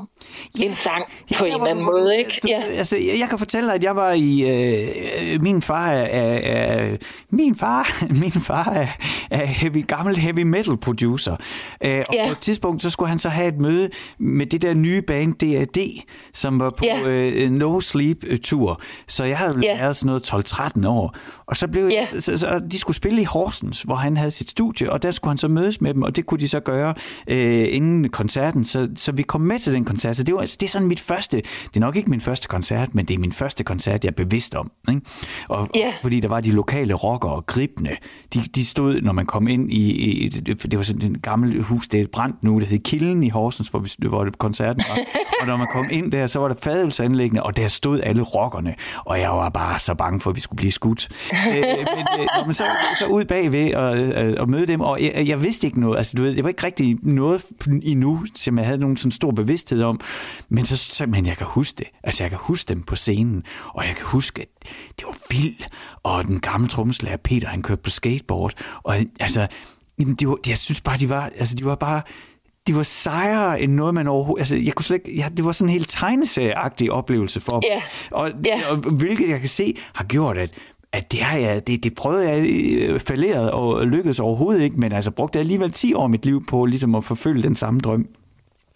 ja, en sang på ja, en eller anden måde, ikke? Du, ja. Altså, jeg kan fortælle dig, at jeg var i... Øh, min far er... er min far, min far er, er heavy, gammel heavy metal producer. Øh, og ja. på et tidspunkt, så skulle han så have et møde med det der nye band D.A.D., som var på ja. øh, No Sleep-tur. Så jeg havde ja. været sådan noget 12-13 år. Og så blev ja. så, så, de skulle spille i Horsens, hvor han havde sit studie, og der skulle han så mødes med dem, og det kunne de så gøre øh, inden koncerten, så, så vi kom med til den koncert. Så det, var, det er sådan mit første, det er nok ikke min første koncert, men det er min første koncert, jeg er bevidst om. Ikke? Og, yeah. Fordi der var de lokale rockere, gribende, de, de stod, når man kom ind i, i det var sådan et gammelt hus, det er brændt nu, det hed Kilden i Horsens, hvor, vi, hvor koncerten var. og når man kom ind der, så var der fadelsanlæggende, og der stod alle rockerne, og jeg var bare så bange for, at vi skulle blive skudt. øh, men, øh, men så, så ud bagved og, og, og møde dem, og jeg, jeg vidste ikke noget, altså du ved, det var ikke rigtig noget endnu, som jeg havde nogen sådan stor bevidsthed om. Men så simpelthen, jeg kan huske det. Altså, jeg kan huske dem på scenen, og jeg kan huske, at det var vildt. Og den gamle trommeslager Peter, han kørte på skateboard. Og altså, det var, jeg synes bare, de var, altså, de var bare, de var sejere end noget, man overhovedet... Altså, jeg kunne slet ikke... Ja, det var sådan en helt tegneserieagtig oplevelse for dem. Yeah. Og, yeah. og, hvilket jeg kan se har gjort, at at det, har jeg, det, det prøvede jeg øh, falderet og lykkedes overhovedet ikke, men altså brugte jeg alligevel 10 år af mit liv på ligesom at forfølge den samme drøm.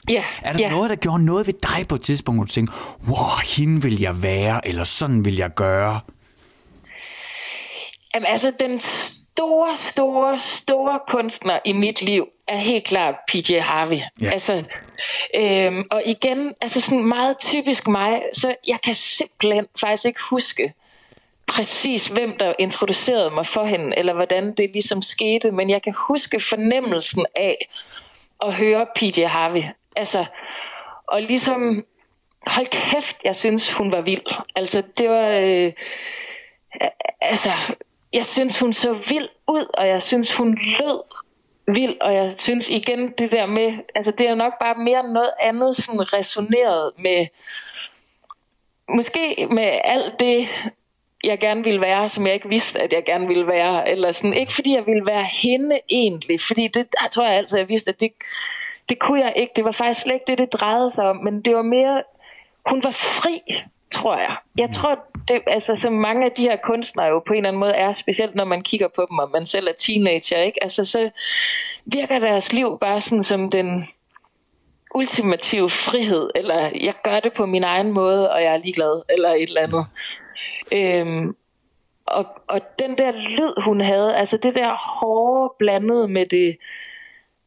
Ja, er der ja. noget, der gjorde noget ved dig på et tidspunkt, hvor du tænkte, wow, hende vil jeg være, eller sådan vil jeg gøre? Jamen altså, den store, store, store kunstner i mit liv er helt klart PJ Harvey. Ja. Altså, øhm, og igen, altså sådan meget typisk mig, så jeg kan simpelthen faktisk ikke huske, præcis, hvem der introducerede mig for hende, eller hvordan det ligesom skete, men jeg kan huske fornemmelsen af at høre PJ Harvey. Altså, og ligesom, hold kæft, jeg synes, hun var vild. Altså, det var, øh, altså, jeg synes, hun så vild ud, og jeg synes, hun lød vild, og jeg synes igen, det der med, altså det er nok bare mere noget andet sådan resoneret med, måske med alt det, jeg gerne ville være, som jeg ikke vidste, at jeg gerne ville være. Eller sådan. Ikke fordi jeg ville være hende egentlig, fordi det jeg tror jeg altid, jeg vidste, at det, det kunne jeg ikke. Det var faktisk slet ikke det, det drejede sig om, men det var mere, hun var fri, tror jeg. Jeg tror, det, altså, som mange af de her kunstnere jo på en eller anden måde er, specielt når man kigger på dem, og man selv er teenager, ikke? Altså, så virker deres liv bare sådan som den ultimative frihed, eller jeg gør det på min egen måde, og jeg er ligeglad, eller et eller andet. Øhm, og, og den der lyd, hun havde, altså det der hårde blandet med det,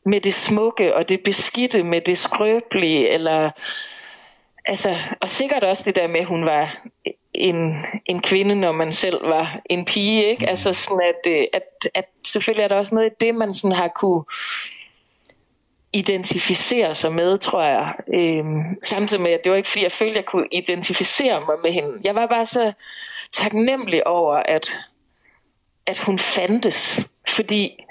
med det smukke og det beskidte, med det skrøbelige, eller altså, og sikkert også det der med, at hun var en, en kvinde, når man selv var en pige, ikke? Altså sådan, at, øh, at, at selvfølgelig er der også noget i det, man sådan har kunne identificere sig med, tror jeg. Øhm, samtidig med, at det var ikke fordi, jeg følte, at jeg kunne identificere mig med hende. Jeg var bare så taknemmelig over, at, at hun fandtes. Fordi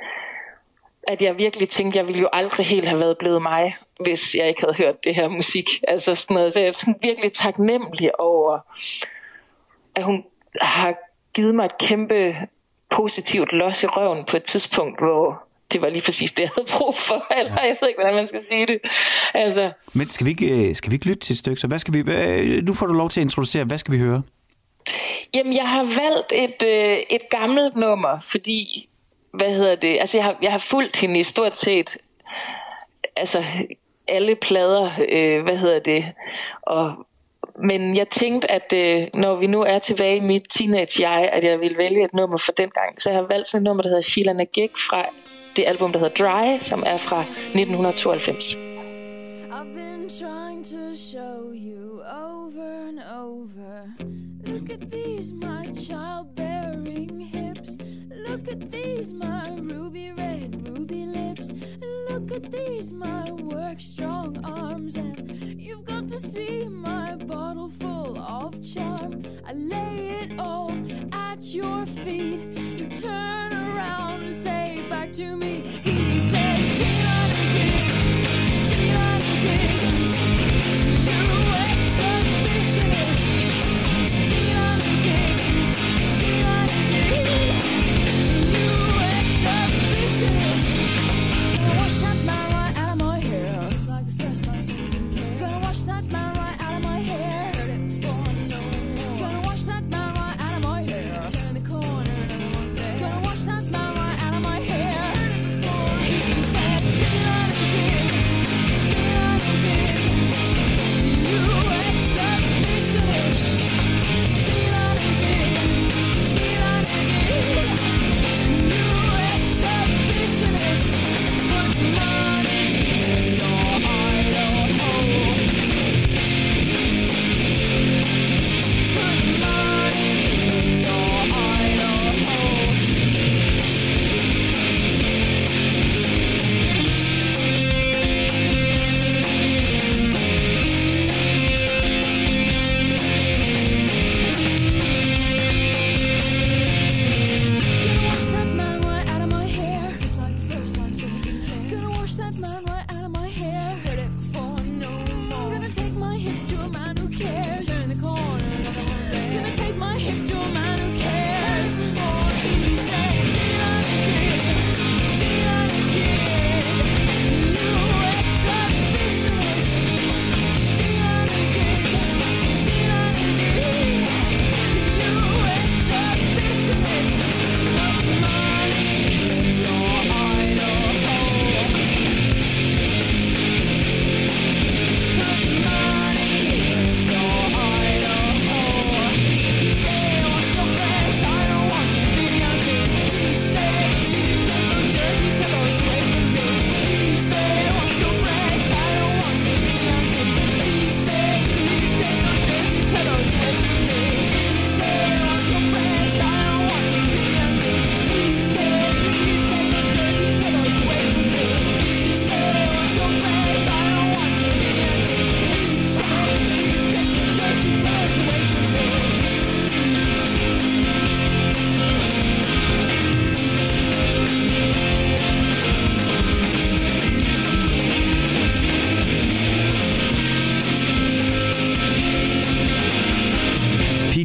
at jeg virkelig tænkte, at jeg ville jo aldrig helt have været blevet mig, hvis jeg ikke havde hørt det her musik. Altså sådan noget. Så jeg er sådan virkelig taknemmelig over, at hun har givet mig et kæmpe positivt los i røven på et tidspunkt, hvor det var lige præcis det, jeg havde brug for. Eller jeg ved ikke, hvordan man skal sige det. Altså. Men skal vi, ikke, øh, skal vi ikke lytte til et stykke? Så hvad skal vi, nu får du lov til at introducere. Hvad skal vi høre? Jamen, jeg har valgt et, øh, et gammelt nummer, fordi, hvad hedder det, altså jeg har, jeg har fulgt hende i stort set, altså alle plader, øh, hvad hedder det, og men jeg tænkte, at øh, når vi nu er tilbage i mit teenage-jeg, at jeg ville vælge et nummer for den gang. Så jeg har valgt sådan et nummer, der hedder Sheila Nagik fra det album, der hedder Dry, som er fra 1992. I've been trying to show you over and over Look at these, my childbearing hips Look at these, my ruby red, ruby lips. Look at these, my work strong arms. And you've got to see my bottle full of charm. I lay it all at your feet. You turn around and say back to me. He said, Sheila the Sheila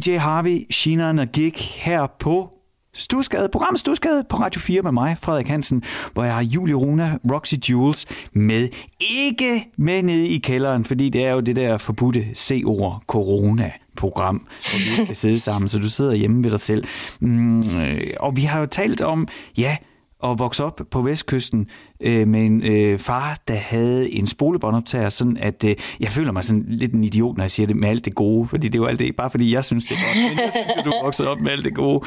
DJ Harvey, Sheena og Gig her på Stusgade, program Stusgade på Radio 4 med mig, Frederik Hansen, hvor jeg har Julie Runa, Roxy Jules med. Ikke med nede i kælderen, fordi det er jo det der forbudte C-ord, corona-program, hvor vi ikke kan sidde sammen, så du sidder hjemme ved dig selv. Mm, øh, og vi har jo talt om, ja, at vokse op på vestkysten øh, med en øh, far, der havde en spolebåndoptager, sådan at øh, jeg føler mig sådan lidt en idiot, når jeg siger det med alt det gode, fordi det er jo alt det, bare fordi jeg synes det er godt, men jeg synes, at du vokset op med alt det gode.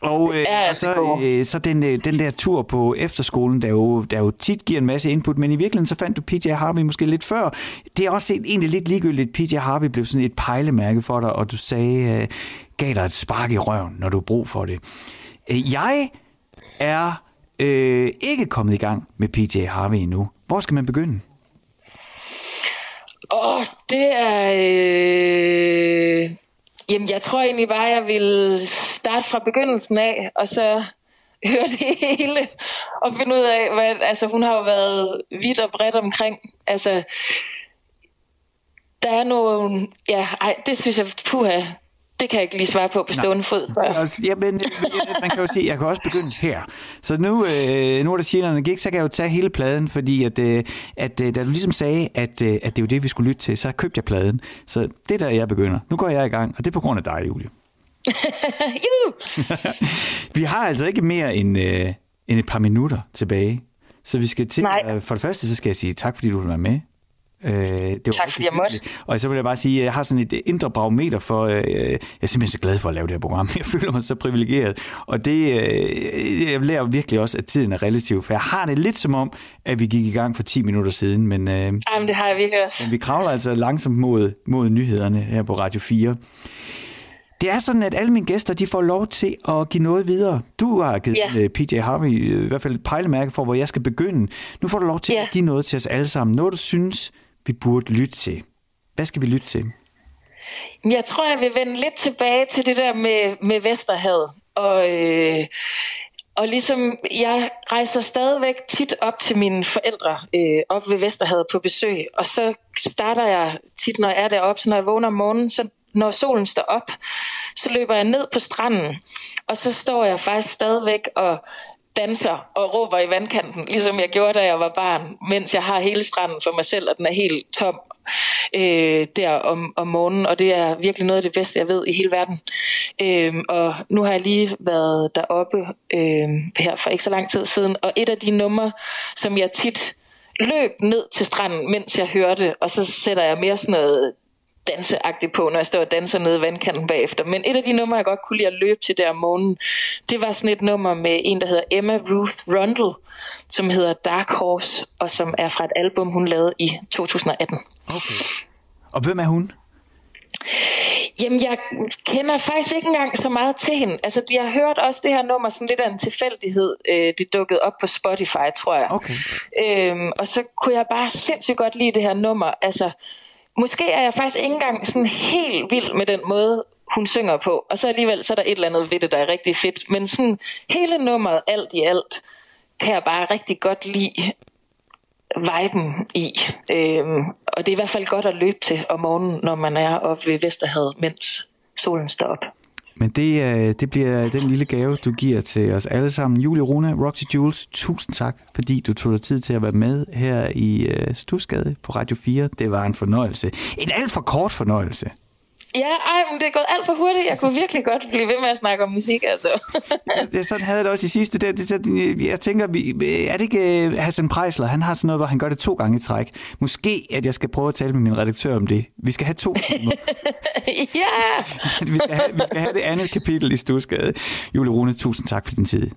Og, øh, ja, og så, øh, så den, øh, den der tur på efterskolen, der jo, der jo tit giver en masse input, men i virkeligheden så fandt du PJ Harvey måske lidt før. Det er også egentlig lidt ligegyldigt, PJ Harvey blev sådan et pejlemærke for dig, og du sagde, øh, gav dig et spark i røven, når du har brug for det. Øh, jeg er øh, ikke kommet i gang med PJ Harvey endnu. Hvor skal man begynde? Åh, oh, det er... Øh... Jamen, jeg tror egentlig bare, jeg vil starte fra begyndelsen af, og så høre det hele, og finde ud af, hvad... Altså, hun har jo været vidt og bredt omkring. Altså, der er nogle... Ja, ej, det synes jeg, puha, det kan jeg ikke lige svare på på stående fod. Ja, men, man kan jo sige, jeg kan også begynde her. Så nu, øh, nu er der Sjælland gik, så kan jeg jo tage hele pladen, fordi at, øh, at øh, da du ligesom sagde, at, øh, at det er jo det, vi skulle lytte til, så købte jeg pladen. Så det er der, jeg begynder. Nu går jeg i gang, og det er på grund af dig, Julie. vi har altså ikke mere end, øh, end et par minutter tilbage. Så vi skal til, øh, for det første, så skal jeg sige tak, fordi du vil være med. Øh, det var tak fordi jeg måtte. Og så vil jeg bare sige, at jeg har sådan et indre barometer for, øh, jeg er simpelthen så glad for at lave det her program. Jeg føler mig så privilegeret. Og det, øh, jeg lærer virkelig også, at tiden er relativ, for jeg har det lidt som om, at vi gik i gang for 10 minutter siden. Men, øh, Jamen, det har jeg virkelig også. Men vi kravler altså langsomt mod, mod nyhederne her på Radio 4. Det er sådan, at alle mine gæster de får lov til at give noget videre. Du har givet ja. Øh, PJ Harvey øh, i hvert fald et pejlemærke for, hvor jeg skal begynde. Nu får du lov til ja. at give noget til os alle sammen. Noget, du synes, vi burde lytte til. Hvad skal vi lytte til? Jeg tror, jeg vil vende lidt tilbage til det der med, med Vesterhavet. Og, øh, og ligesom, jeg rejser stadigvæk tit op til mine forældre øh, op ved Vesterhavet på besøg. Og så starter jeg tit, når jeg er deroppe, så når jeg vågner om morgenen, så når solen står op, så løber jeg ned på stranden, og så står jeg faktisk stadigvæk og danser og råber i vandkanten, ligesom jeg gjorde, da jeg var barn, mens jeg har hele stranden for mig selv, og den er helt tom øh, der om, om morgenen, og det er virkelig noget af det bedste, jeg ved i hele verden. Øh, og nu har jeg lige været deroppe øh, her for ikke så lang tid siden, og et af de numre, som jeg tit løb ned til stranden, mens jeg hørte, og så sætter jeg mere sådan noget danseagtigt på, når jeg står og danser nede i vandkanten bagefter. Men et af de numre, jeg godt kunne lide at løbe til der om morgenen, det var sådan et nummer med en, der hedder Emma Ruth Rundle, som hedder Dark Horse, og som er fra et album, hun lavede i 2018. Okay. Og hvem er hun? Jamen, jeg kender faktisk ikke engang så meget til hende. Altså, de har hørt også det her nummer sådan lidt af en tilfældighed. Øh, det dukkede op på Spotify, tror jeg. Okay. Øhm, og så kunne jeg bare sindssygt godt lide det her nummer. Altså, måske er jeg faktisk ikke engang sådan helt vild med den måde, hun synger på. Og så alligevel, så er der et eller andet ved det, der er rigtig fedt. Men sådan hele nummeret, alt i alt, kan jeg bare rigtig godt lide viben i. Øhm, og det er i hvert fald godt at løbe til om morgenen, når man er oppe ved Vesterhavet, mens solen står op. Men det, øh, det bliver den lille gave, du giver til os alle sammen. Julie Rune, Roxy Jules, tusind tak, fordi du tog dig tid til at være med her i øh, Stusgade på Radio 4. Det var en fornøjelse. En alt for kort fornøjelse. Ja, ej, men det er gået alt for hurtigt. Jeg kunne virkelig godt blive ved med at snakke om musik, altså. det, sådan havde det også i sidste. Det, det, jeg tænker, er det ikke uh, Hassan Preisler? Han har sådan noget, hvor han gør det to gange i træk. Måske, at jeg skal prøve at tale med min redaktør om det. Vi skal have to timer. ja! vi, skal have, vi skal have det andet kapitel i Stusgade. Julie Rune, tusind tak for din tid.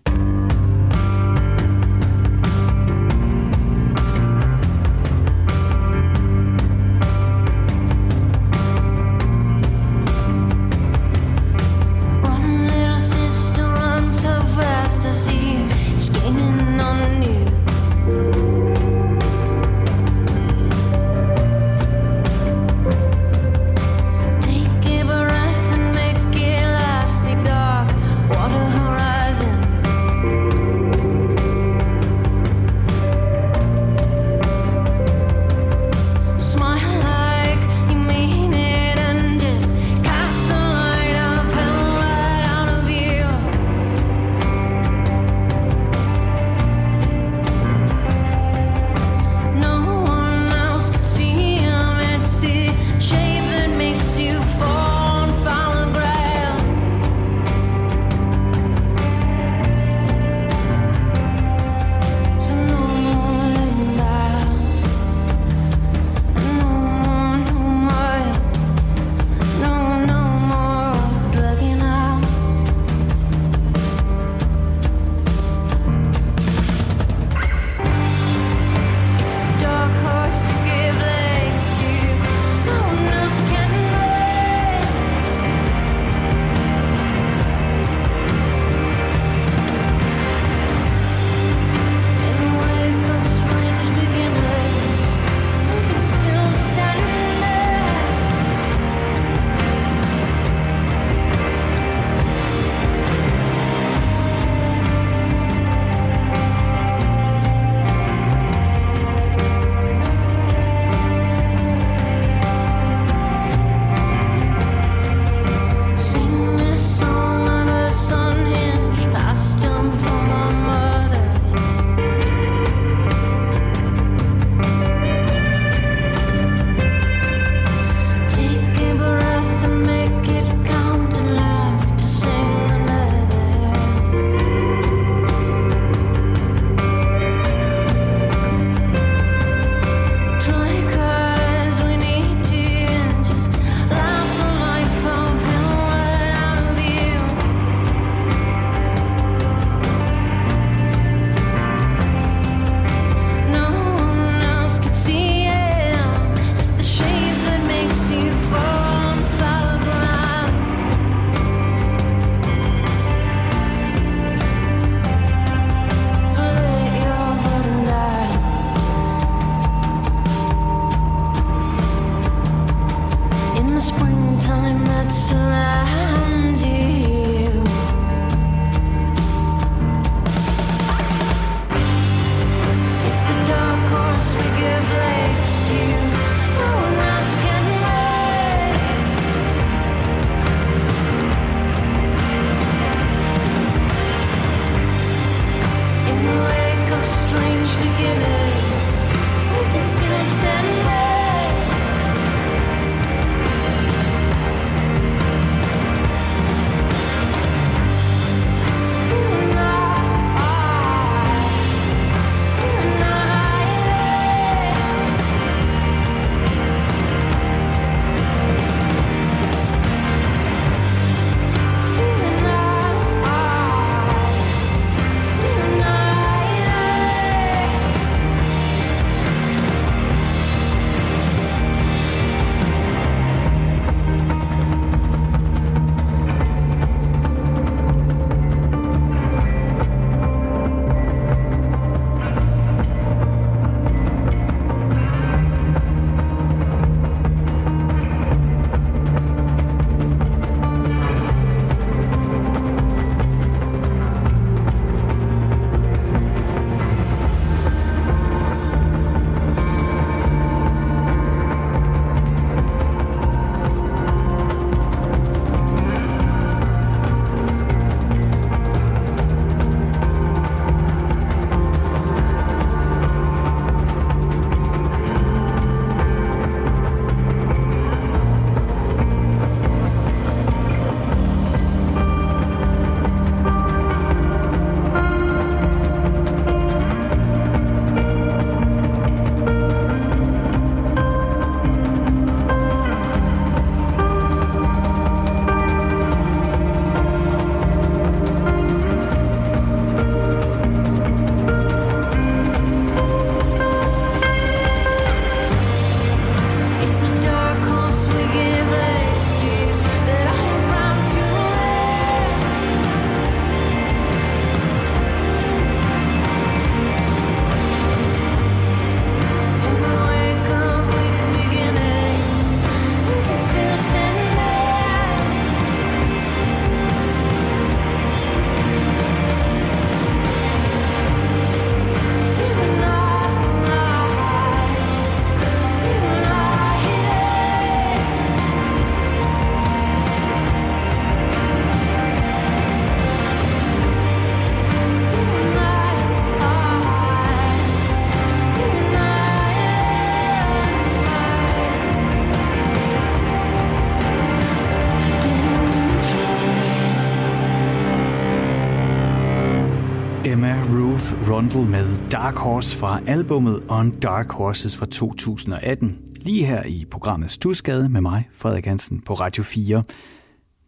Ruth Rundle med Dark Horse fra albummet On Dark Horses fra 2018. Lige her i programmet Stusgade med mig, Frederik Hansen, på Radio 4.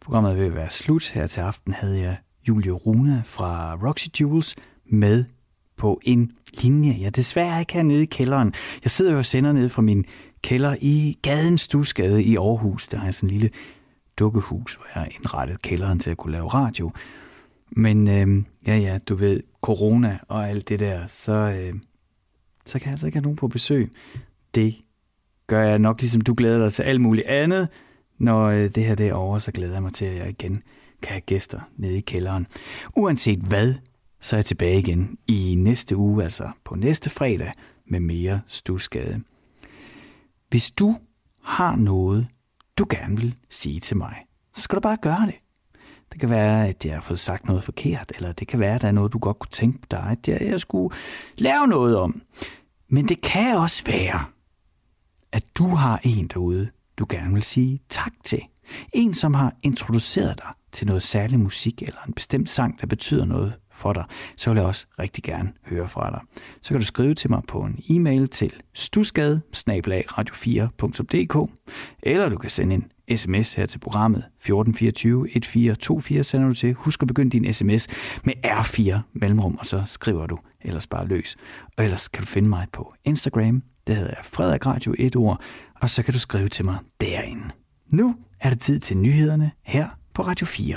Programmet vil være slut. Her til aften havde jeg Julie Runa fra Roxy Jewels med på en linje, jeg desværre ikke nede i kælderen. Jeg sidder jo og sender ned fra min kælder i gaden Stusgade i Aarhus. Der har jeg sådan en lille dukkehus, hvor jeg har indrettet kælderen til at kunne lave radio. Men øh, ja, ja, du ved, corona og alt det der, så, øh, så kan jeg altså ikke have nogen på besøg. Det gør jeg nok, ligesom du glæder dig til alt muligt andet. Når øh, det her det er over, så glæder jeg mig til, at jeg igen kan have gæster nede i kælderen. Uanset hvad, så er jeg tilbage igen i næste uge, altså på næste fredag, med mere stusgade. Hvis du har noget, du gerne vil sige til mig, så skal du bare gøre det. Det kan være, at jeg har fået sagt noget forkert, eller det kan være, at der er noget, du godt kunne tænke dig, at jeg, jeg skulle lave noget om. Men det kan også være, at du har en derude, du gerne vil sige tak til. En, som har introduceret dig til noget særlig musik eller en bestemt sang, der betyder noget for dig, så vil jeg også rigtig gerne høre fra dig. Så kan du skrive til mig på en e-mail til stusgade radio4.dk eller du kan sende en sms her til programmet 1424 1424 sender du til. Husk at begynde din sms med R4 mellemrum, og så skriver du ellers bare løs. Og ellers kan du finde mig på Instagram, det hedder jeg Frederik Radio et ord, og så kan du skrive til mig derinde. Nu er det tid til nyhederne her på Radio 4.